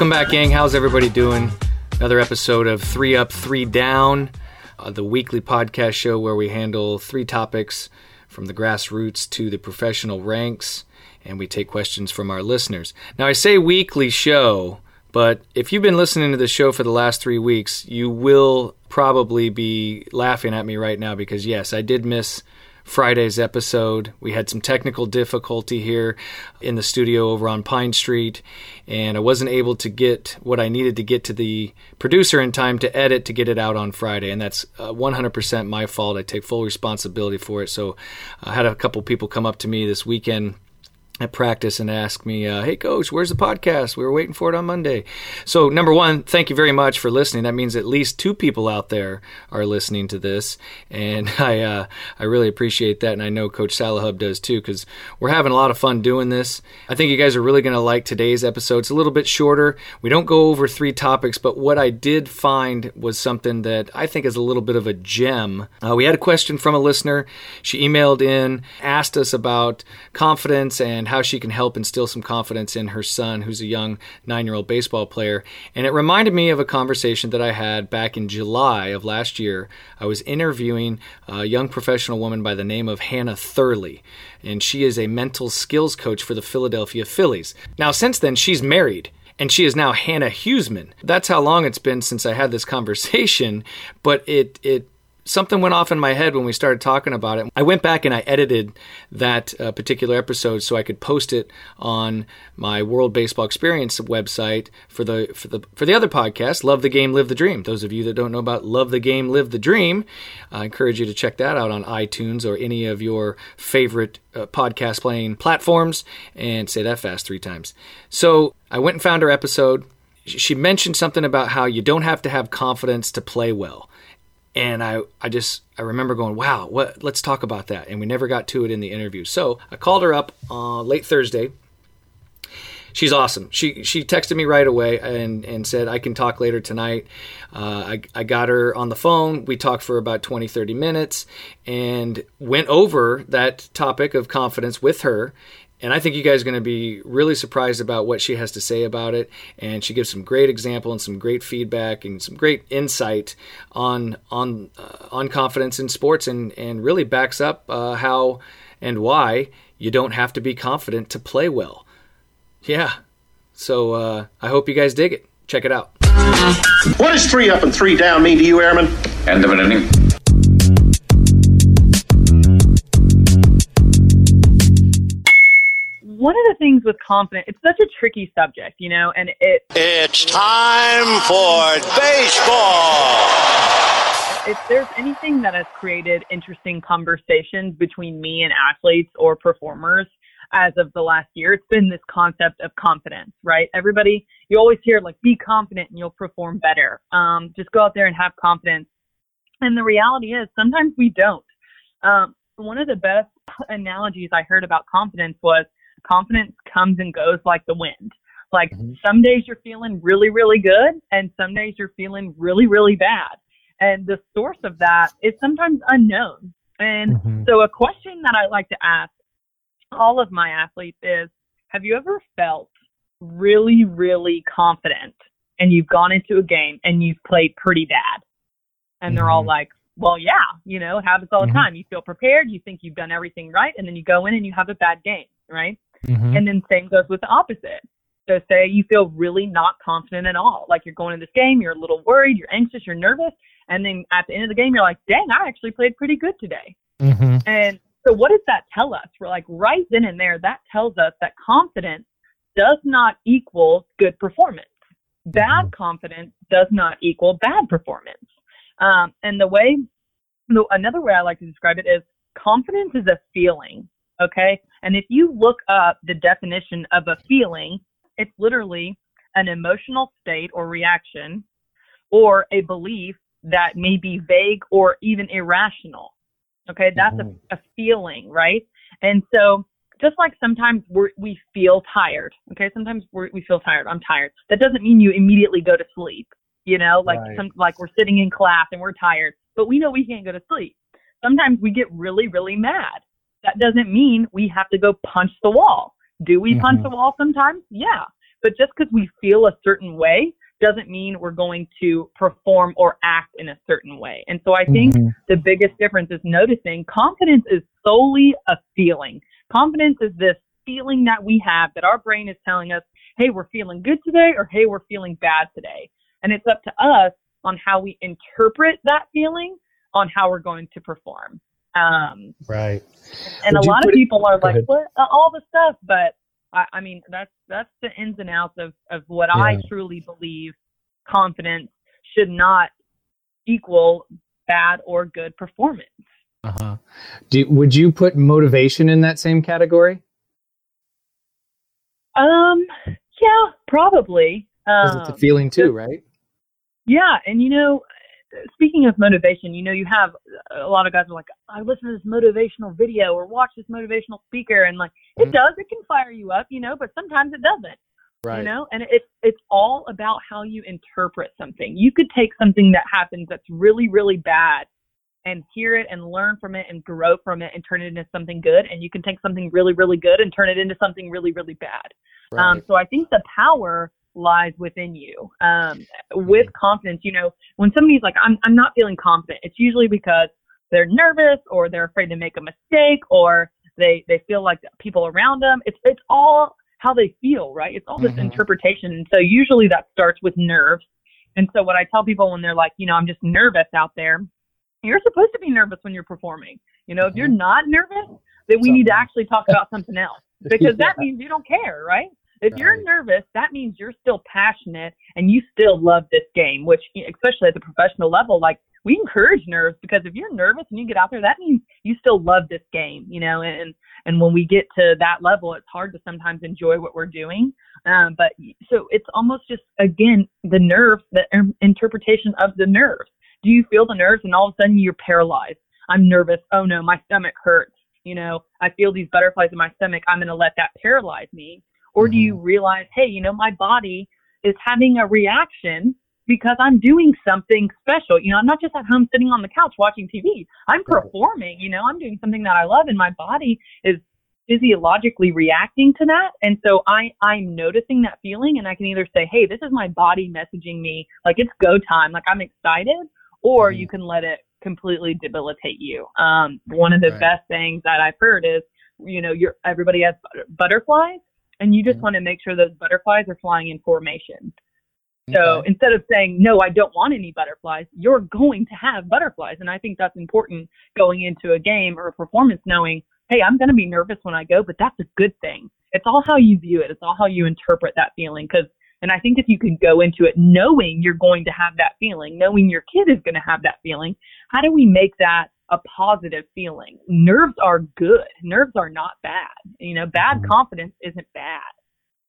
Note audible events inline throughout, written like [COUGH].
Welcome back, gang. How's everybody doing? Another episode of Three Up, Three Down, uh, the weekly podcast show where we handle three topics from the grassroots to the professional ranks, and we take questions from our listeners. Now, I say weekly show, but if you've been listening to the show for the last three weeks, you will probably be laughing at me right now because, yes, I did miss Friday's episode. We had some technical difficulty here in the studio over on Pine Street, and I wasn't able to get what I needed to get to the producer in time to edit to get it out on Friday. And that's uh, 100% my fault. I take full responsibility for it. So I had a couple people come up to me this weekend at practice and ask me, uh, "Hey, coach, where's the podcast? We were waiting for it on Monday." So, number one, thank you very much for listening. That means at least two people out there are listening to this, and [LAUGHS] I uh, I really appreciate that, and I know Coach Salahub does too, because we're having a lot of fun doing this. I think you guys are really going to like today's episode. It's a little bit shorter. We don't go over three topics, but what I did find was something that I think is a little bit of a gem. Uh, we had a question from a listener. She emailed in, asked us about confidence and how she can help instill some confidence in her son, who's a young nine year old baseball player. And it reminded me of a conversation that I had back in July of last year. I was interviewing a young professional woman by the name of Hannah Thurley, and she is a mental skills coach for the Philadelphia Phillies. Now, since then, she's married and she is now Hannah Huseman. That's how long it's been since I had this [LAUGHS] conversation, but it it something went off in my head when we started talking about it. I went back and I edited that uh, particular episode so I could post it on my World Baseball Experience website for the for the for the other podcast, Love the Game, Live the Dream. Those of you that don't know about Love the Game, Live the Dream, I encourage you to check that out on iTunes or any of your favorite uh, podcast playing platforms and say that fast three times. So I went and found her episode. She mentioned something about how you don't have to have confidence to play well and I, I just I remember going, wow, what? Let's talk about that. And we never got to it in the interview. So I called her up uh, late Thursday. She's awesome. She she texted me right away and, and said I can talk later tonight. Uh, I, I got her on the phone. We talked for about 20, 30 minutes and went over that topic of confidence with her and I think you guys are going to be really surprised about what she has to say about it. And she gives some great example and some great feedback and some great insight on on uh, on confidence in sports, and and really backs up uh, how and why you don't have to be confident to play well. Yeah. So uh, I hope you guys dig it. Check it out. What does three up and three down mean to you, Airman? End of an inning. One of the things with confidence, it's such a tricky subject, you know, and it. It's time for baseball. If there's anything that has created interesting conversations between me and athletes or performers as of the last year, it's been this concept of confidence, right? Everybody, you always hear like, be confident and you'll perform better. Um, just go out there and have confidence. And the reality is, sometimes we don't. Um, one of the best analogies I heard about confidence was confidence comes and goes like the wind. Like mm-hmm. some days you're feeling really, really good, and some days you're feeling really, really bad. And the source of that is sometimes unknown. And mm-hmm. so, a question that I like to ask all of my athletes is Have you ever felt really, really confident and you've gone into a game and you've played pretty bad? And mm-hmm. they're all mm-hmm. like, well, yeah, you know, it happens all the mm-hmm. time. You feel prepared, you think you've done everything right, and then you go in and you have a bad game, right? Mm-hmm. And then same goes with the opposite. So say you feel really not confident at all. Like you're going in this game, you're a little worried, you're anxious, you're nervous, and then at the end of the game, you're like, dang, I actually played pretty good today. Mm-hmm. And so what does that tell us? We're like right then and there, that tells us that confidence does not equal good performance. Bad mm-hmm. confidence does not equal bad performance. Um, and the way, another way I like to describe it is confidence is a feeling. Okay. And if you look up the definition of a feeling, it's literally an emotional state or reaction or a belief that may be vague or even irrational. Okay. That's mm-hmm. a, a, feeling, right? And so just like sometimes we we feel tired. Okay. Sometimes we feel tired. I'm tired. That doesn't mean you immediately go to sleep. You know, like right. some, like we're sitting in class and we're tired, but we know we can't go to sleep. Sometimes we get really, really mad that doesn't mean we have to go punch the wall. Do we mm-hmm. punch the wall sometimes? Yeah. But just because we feel a certain way doesn't mean we're going to perform or act in a certain way. And so I think Mm-hmm. the biggest difference is noticing confidence is solely a feeling. Confidence is this feeling that we have that our brain is telling us, hey, we're feeling good today or hey, we're feeling bad today. And it's up to us on how we interpret that feeling on how we're going to perform. Um, Right. and Would a lot of it- people are like, what? Uh, all the stuff. But I, I mean, that's, that's the ins and outs of, of what I truly believe confidence should not equal bad or good performance. Uh huh. Would you put motivation in that same category? Um, yeah, probably. Um, it's a feeling too, right? Yeah, and you know, speaking of motivation, you know, you have a lot of guys are like, I listen to this motivational video or watch this motivational speaker, and like, it does, it can fire you up, you know, but sometimes it doesn't, Right. you know, and it's it's all about how you interpret something. You could take something that happens that's really really bad and hear it and learn from it and grow from it and turn it into something good, and you can take something really really good and turn it into something really really bad. Um, so I think the power lies within you. Um, with confidence, you know, when somebody's like, I'm, I'm not feeling confident, it's usually because they're nervous or they're afraid to make a mistake or they, they feel like people around them. It's, it's all how they feel, right? It's all this Mhm. interpretation. And so usually that starts with nerves. And so what I tell people when they're like, you know, I'm just nervous out there, you're supposed to be nervous when you're performing. You know, if you're not nervous, then we need to actually talk about something else [LAUGHS] because that means you don't care, right? If you're nervous, that means you're still passionate and you still love this game, which especially at the professional level, like we encourage nerves because if you're nervous and you get out there, that means you still love this game, you know, and and when we get to that level, it's hard to sometimes enjoy what we're doing. Um, but so it's almost just again the nerves, the um, interpretation of the nerves. Do you feel the nerves and all of a sudden you're paralyzed? I'm nervous. Oh no, my stomach hurts. You know, I feel these butterflies in my stomach. I'm going to let that paralyze me. Or do you realize, hey, you know, my body is having a reaction because I'm doing something special. You know, I'm not just at home sitting on the couch watching TV. I'm performing, you know, I'm doing something that I love and my body is physiologically reacting to that. And so I, I'm noticing that feeling and I can either say, hey, this is my body messaging me, like it's go time, like I'm excited, or Mhm. you can let it completely debilitate you. Um, one of the Right. best things that I've heard is, you know, you're, everybody has butterflies and you just Mhm. want to make sure those butterflies are flying in formation. So Okay. instead of saying, no, I don't want any butterflies, you're going to have butterflies. And I think that's important going into a game or a performance, knowing, hey, I'm going to be nervous when I go, but that's a good thing. It's all how you view it, it's all how you interpret that feeling. Because, and I think if you can go into it knowing you're going to have that feeling, knowing your kid is going to have that feeling, how do we make that a positive feeling? Nerves are good, nerves are not bad. You know, bad Mhm. confidence isn't bad.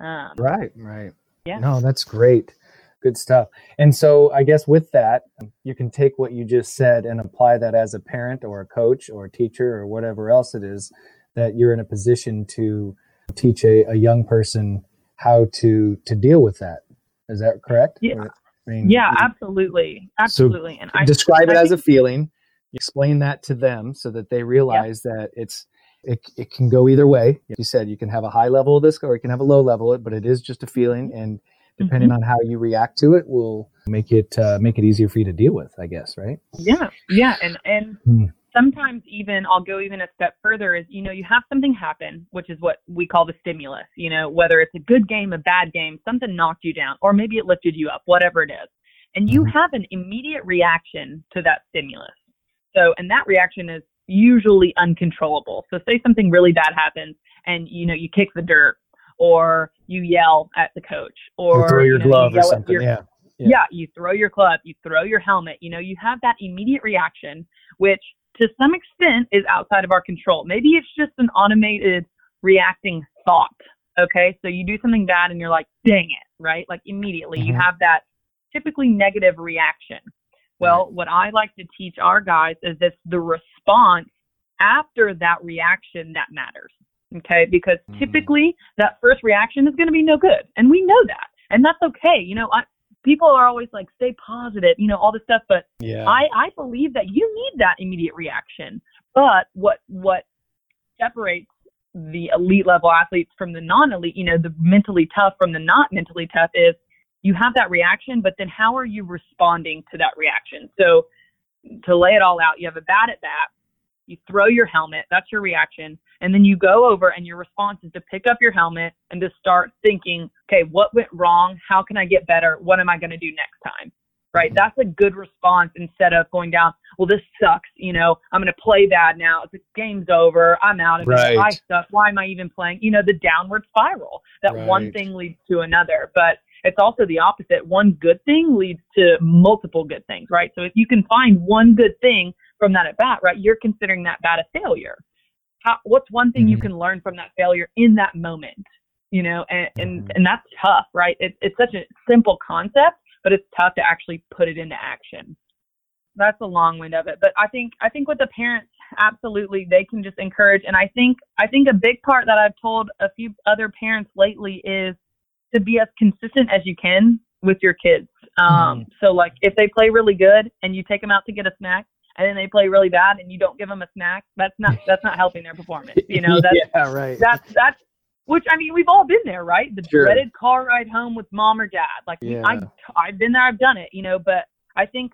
Um, Right, right. Yeah. No, that's great. Good stuff. And so I guess with that, you can take what you just said and apply that as a parent or a coach or a teacher or whatever else it is that you're in a position to teach a, a young person how to to deal with that. Is that correct? Yeah. Or- I mean, Yeah, absolutely, absolutely. and I describe it I as a feeling. Explain that to them so that they realize that it's it, it can go either way. You said you can have a high level of this or you can have a low level, but it is just a feeling, and depending Mm-hmm. on how you react to it, will make it uh, make it easier for you to deal with. I guess, right? yeah, yeah, and and Hmm. sometimes even I'll go even a step further. Is you know you have something happen, which is what we call the stimulus. You know whether it's a good game, a bad game, something knocked you down, or maybe it lifted you up, whatever it is, and you Mhm. have an immediate reaction to that stimulus. So, and that reaction is usually uncontrollable. So, say something really bad happens, and you know you kick the dirt, or you yell at the coach, or, Or throw your you know, you glove or something. your- Yeah. yeah. Yeah. you throw your club, you throw your helmet, you know, you have that immediate reaction, which to some extent is outside of our control. Maybe it's just an automated reacting thought. Okay. So you do something bad and you're like, dang it, right? Like immediately you Mhm. have that typically negative reaction. Well, what I like to teach our guys is it's the response after that reaction that matters. Okay. Because Mhm. typically that first reaction is going to be no good. And we know that. And that's okay. You know, I, people are always like, stay positive, you know, all this stuff. But Yeah. I, I believe that you need that immediate reaction. But what, what separates the elite level athletes from the non elite, you know, the mentally tough from the not mentally tough is you have that reaction, but then how are you responding to that reaction? So to lay it all out, you have a bat at bat, you throw your helmet, that's your reaction, and then you go over and your response is to pick up your helmet and to start thinking, okay, what went wrong? How can I get better? What am I going to do next time? Right? Mm-hmm. That's a good response instead of going down, well, this sucks. You know, I'm going to play bad now. The game's over. I'm out of right. it. I suck. Why am I even playing? You know, the downward spiral that right. one thing leads to another. But it's also the opposite. One good thing leads to multiple good things, right? So if you can find one good thing from that at bat, right, you're considering that bat a failure. How, what's one thing mm-hmm. you can learn from that failure in that moment? You know, and and, mm-hmm. and that's tough, right? It, it's such a simple concept, but it's tough to actually put it into action. That's the long wind of it. But I think I think with the parents, absolutely, they can just encourage. And I think I think a big part that I've told a few other parents lately is to be as consistent as you can with your kids. Um, mm So like if they play really good and you take them out to get a snack, and then they play really bad and you don't give them a snack, that's not [LAUGHS] that's not helping their performance. You know, that's [LAUGHS] yeah, right. That's that's which I mean we've all been there, right? The sure. dreaded car ride home with mom or dad. Like yeah. I I've been there, I've done it. You know, but I think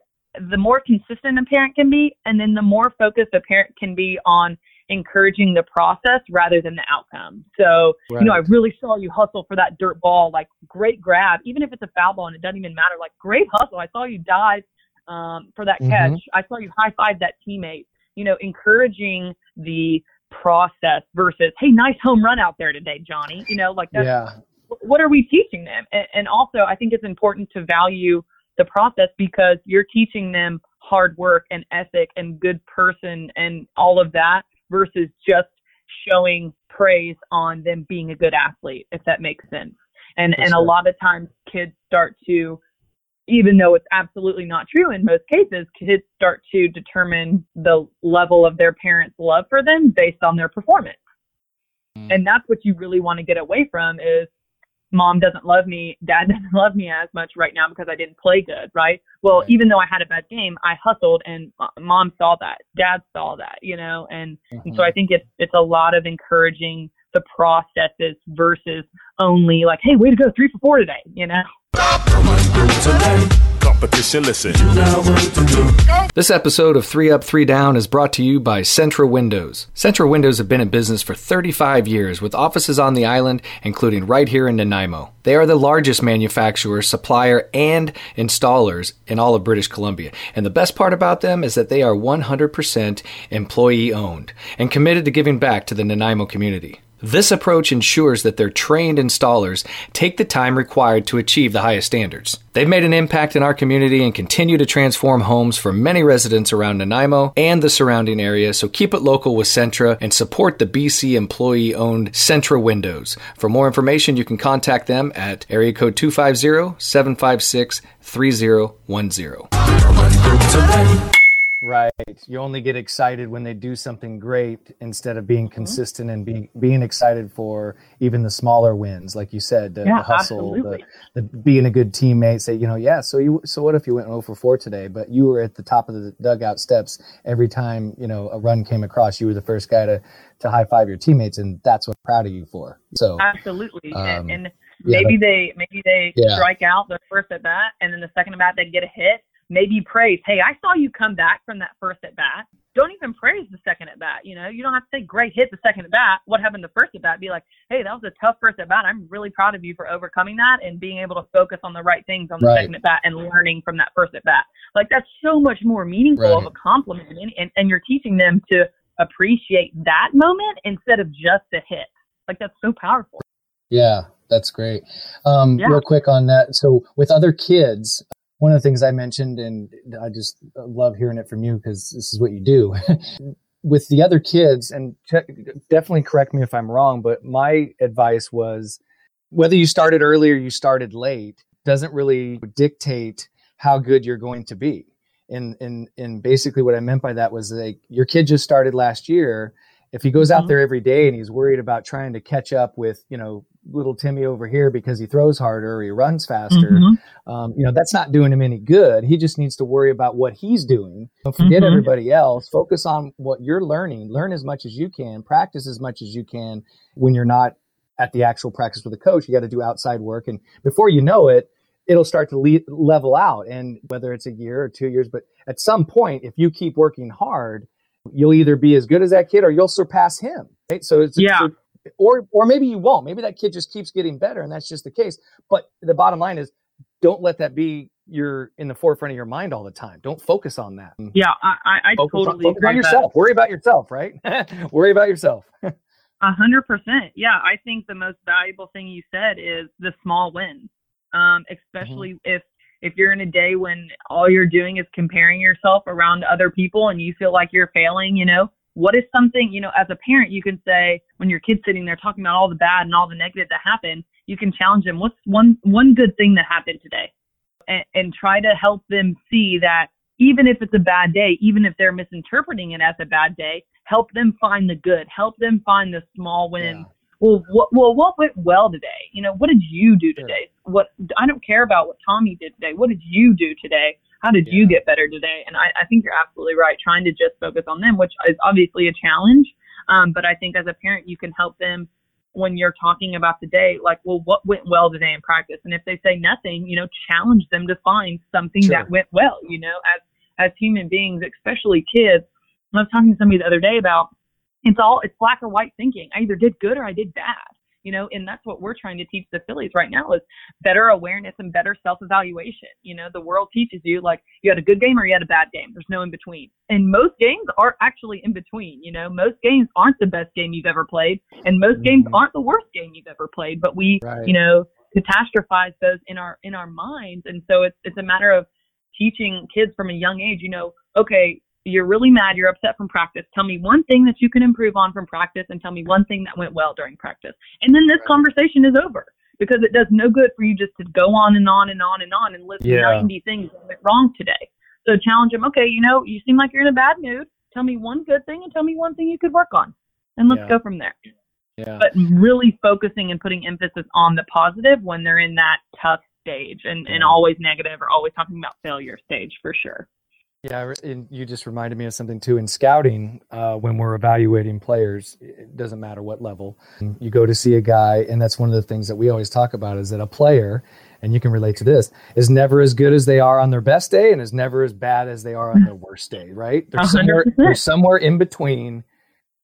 the more consistent a parent can be, and then the more focused a parent can be on encouraging the process rather than the outcome. So, right. you know, I really saw you hustle for that dirt ball, like great grab, even if it's a foul ball and it doesn't even matter, like great hustle. I saw you dive um, for that mm-hmm. catch. I saw you high five that teammate, you know, encouraging the process versus, hey, nice home run out there today, Johnny. You know, like that's, yeah. what are we teaching them? And, and also, I think it's important to value the process because you're teaching them hard work and ethic and good person and all of that versus just showing praise on them being a good athlete, if that makes sense. And and a lot of times kids start to even though it's absolutely not true in most cases, kids start to determine the level of their parents' love for them based on their performance. Mm. And that's what you really want to get away from is mom doesn't love me, dad [LAUGHS] doesn't love me as much right now because I didn't play good, right? Well, right. even though I had a bad game, I hustled and mom saw that, dad saw that, you know, and, mm-hmm. and so I think it's it's a lot of encouraging the processes versus only like, hey, way to go, three for four today, you know. Competition, listen. This episode of 3 Up, 3 Down is brought to you by Centra Windows. Centra Windows have been in business for 35 years with offices on the island, including right here in Nanaimo. They are the largest manufacturer, supplier, and installers in all of British Columbia. And the best part about them is that they are 100% employee owned and committed to giving back to the Nanaimo community. This approach ensures that their trained installers take the time required to achieve the highest standards. They've made an impact in our community and continue to transform homes for many residents around Nanaimo and the surrounding area, so keep it local with Centra and support the BC employee owned Centra Windows. For more information, you can contact them at area code 250 756 3010. Right. You only get excited when they do something great instead of being mm-hmm. consistent and being being excited for even the smaller wins, like you said, the, yeah, the hustle, the, the, being a good teammate. Say, you know, yeah. So you, so what if you went 0 for 4 today, but you were at the top of the dugout steps every time you know a run came across. You were the first guy to to high five your teammates, and that's what I'm proud of you for. So absolutely, um, and, and maybe yeah, they maybe they yeah. strike out the first at bat, and then the second at bat they get a hit maybe praise, hey, I saw you come back from that first at bat. Don't even praise the second at bat. You know, you don't have to say great hit the second at bat. What happened the first at bat? Be like, hey, that was a tough first at bat. I'm really proud of you for overcoming that and being able to focus on the right things on the right. second at bat and learning from that first at bat. Like that's so much more meaningful right. of a compliment, and, and, and you're teaching them to appreciate that moment instead of just a hit. Like that's so powerful. Yeah, that's great. Um, yeah. Real quick on that. So with other kids, one of the things I mentioned, and I just love hearing it from you because this is what you do. [LAUGHS] With the other kids, and definitely correct me if I'm wrong, but my advice was whether you started early or you started late doesn't really dictate how good you're going to be. And and and basically what I meant by that was like your kid just started last year. If he goes out mm-hmm. there every day and he's worried about trying to catch up with, you know, little Timmy over here because he throws harder or he runs faster. Mm-hmm. Um, you know, that's not doing him any good. He just needs to worry about what he's doing. Don't forget mm-hmm. everybody else. Focus on what you're learning. Learn as much as you can. Practice as much as you can when you're not at the actual practice with the coach. You got to do outside work. And before you know it, it'll start to le- level out. And whether it's a year or two years, but at some point, if you keep working hard, you'll either be as good as that kid or you'll surpass him. Right? So it's, yeah. So, or, or maybe you won't. Maybe that kid just keeps getting better and that's just the case. But the bottom line is don't let that be your in the forefront of your mind all the time. Don't focus on that. Yeah, I, I focus totally on, focus on yourself. Worry about yourself, right? [LAUGHS] Worry about yourself. [LAUGHS] A hundred percent. Yeah, I think the most valuable thing you said is the small wins. Um, especially mm-hmm. if if you're in a day when all you're doing is comparing yourself around other people and you feel like you're failing, you know, what is something, you know, as a parent you can say when your kid's sitting there talking about all the bad and all the negative that happened, you can challenge them, what's one one good thing that happened today? And, and try to help them see that even if it's a bad day, even if they're misinterpreting it as a bad day, help them find the good, help them find the small wins. Yeah. Well, what, well, what went well today? You know, what did you do today? Sure. What I don't care about what Tommy did today. What did you do today? How did yeah. you get better today? And I, I think you're absolutely right. Trying to just focus on them, which is obviously a challenge. Um, but I think as a parent, you can help them when you're talking about the day, like, well, what went well today in practice? And if they say nothing, you know, challenge them to find something sure. that went well. You know, as as human beings, especially kids. I was talking to somebody the other day about it's all it's black or white thinking. I either did good or I did bad. You know, and that's what we're trying to teach the Phillies right now is better awareness and better self-evaluation. You know, the world teaches you like you had a good game or you had a bad game. There's no in between. And most games are actually in between. You know, most games aren't the best game you've ever played, and most mm-hmm. games aren't the worst game you've ever played. But we, right. you know, catastrophize those in our in our minds, and so it's it's a matter of teaching kids from a young age. You know, okay, you're really mad, you're upset from practice. Tell me one thing that you can improve on from practice and tell me one thing that went well during practice. And then this right. conversation is over because it does no good for you just to go on and on and on and on and list yeah. 90 things that went wrong today. So challenge them, okay, you know, you seem like you're in a bad mood. Tell me one good thing and tell me one thing you could work on. And let's yeah. go from there. Yeah. But really focusing and putting emphasis on the positive when they're in that tough stage and, and always negative or always talking about failure stage for sure. Yeah, and you just reminded me of something too. In scouting, uh, when we're evaluating players, it doesn't matter what level, you go to see a guy, and that's one of the things that we always talk about is that a player, and you can relate to this, is never as good as they are on their best day, and is never as bad as they are on their worst day. Right? They're somewhere, they're somewhere in between.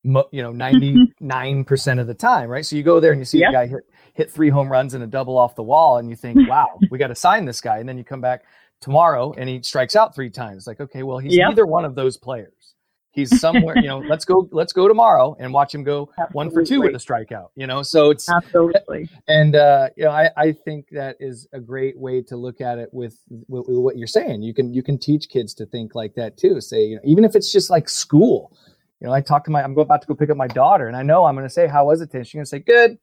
You know, ninety nine [LAUGHS] percent of the time, right? So you go there and you see yep. a guy hit hit three home runs and a double off the wall, and you think, "Wow, we got to sign this guy." And then you come back tomorrow and he strikes out three times. Like, okay, well, he's yep. neither one of those players. He's [LAUGHS] somewhere, you know, let's go, let's go tomorrow and watch him go absolutely. one for two with a strikeout, you know? So it's absolutely. And, uh, you know, I, I think that is a great way to look at it with, with, with what you're saying. You can, you can teach kids to think like that too. Say, you know, even if it's just like school, you know, I talk to my, I'm about to go pick up my daughter and I know I'm going to say, how was it? She's going to say, good.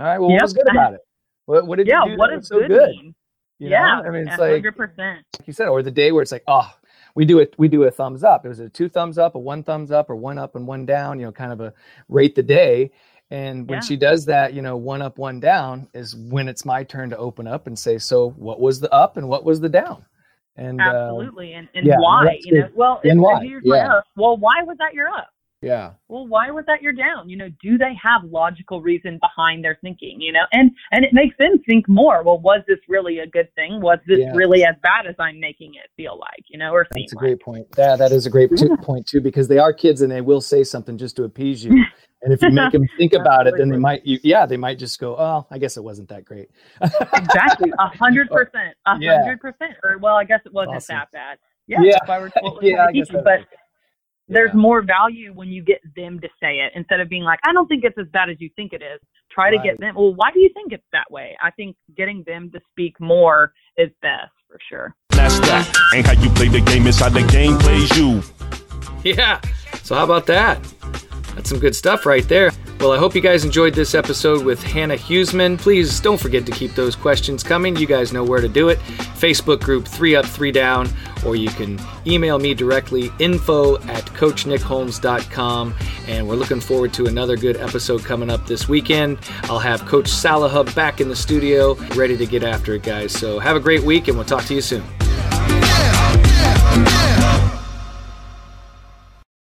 All right. Well, yep. what was good about it? What, what did yeah, you do what is so good? good? You yeah, know? I mean, it's 100%. like, like you said, or the day where it's like, oh, we do it, we do a thumbs up. It was a two thumbs up, a one thumbs up, or one up and one down. You know, kind of a rate the day. And when yeah. she does that, you know, one up, one down is when it's my turn to open up and say, so what was the up and what was the down? And uh, absolutely, uh, and, and yeah, why? You know, well, and why? yeah. Up, well, why was that your up? Yeah. Well, why was that your down? You know, do they have logical reason behind their thinking? You know, and and it makes them think more. Well, was this really a good thing? Was this yeah. really as bad as I'm making it feel like? You know, or that's a like? great point. Yeah, that is a great yeah. point too, because they are kids and they will say something just to appease you. [LAUGHS] And if you make them think about it, then they might, you, yeah, they might just go, "Oh, I guess it wasn't that great." exactly, a [LAUGHS] hundred percent, a hundred percent. Or well, I guess it wasn't awesome. that bad. Yeah, yeah, [LAUGHS] yeah. I guess but there's yeah. more value when you get them to say it instead of being like, I don't think it's as bad as you think it is. Try right. to get them, well, why do you think it's that way? I think getting them to speak more is best for sure. That's that. Ain't how you play the game, it's how the game plays you. Yeah. So, how about that? That's some good stuff right there. Well, I hope you guys enjoyed this episode with Hannah Huseman. Please don't forget to keep those questions coming. You guys know where to do it. Facebook group 3 Up 3 Down, or you can email me directly info at CoachNickHolmes.com. And we're looking forward to another good episode coming up this weekend. I'll have Coach Salahub back in the studio, ready to get after it, guys. So have a great week, and we'll talk to you soon. Yeah, yeah, yeah.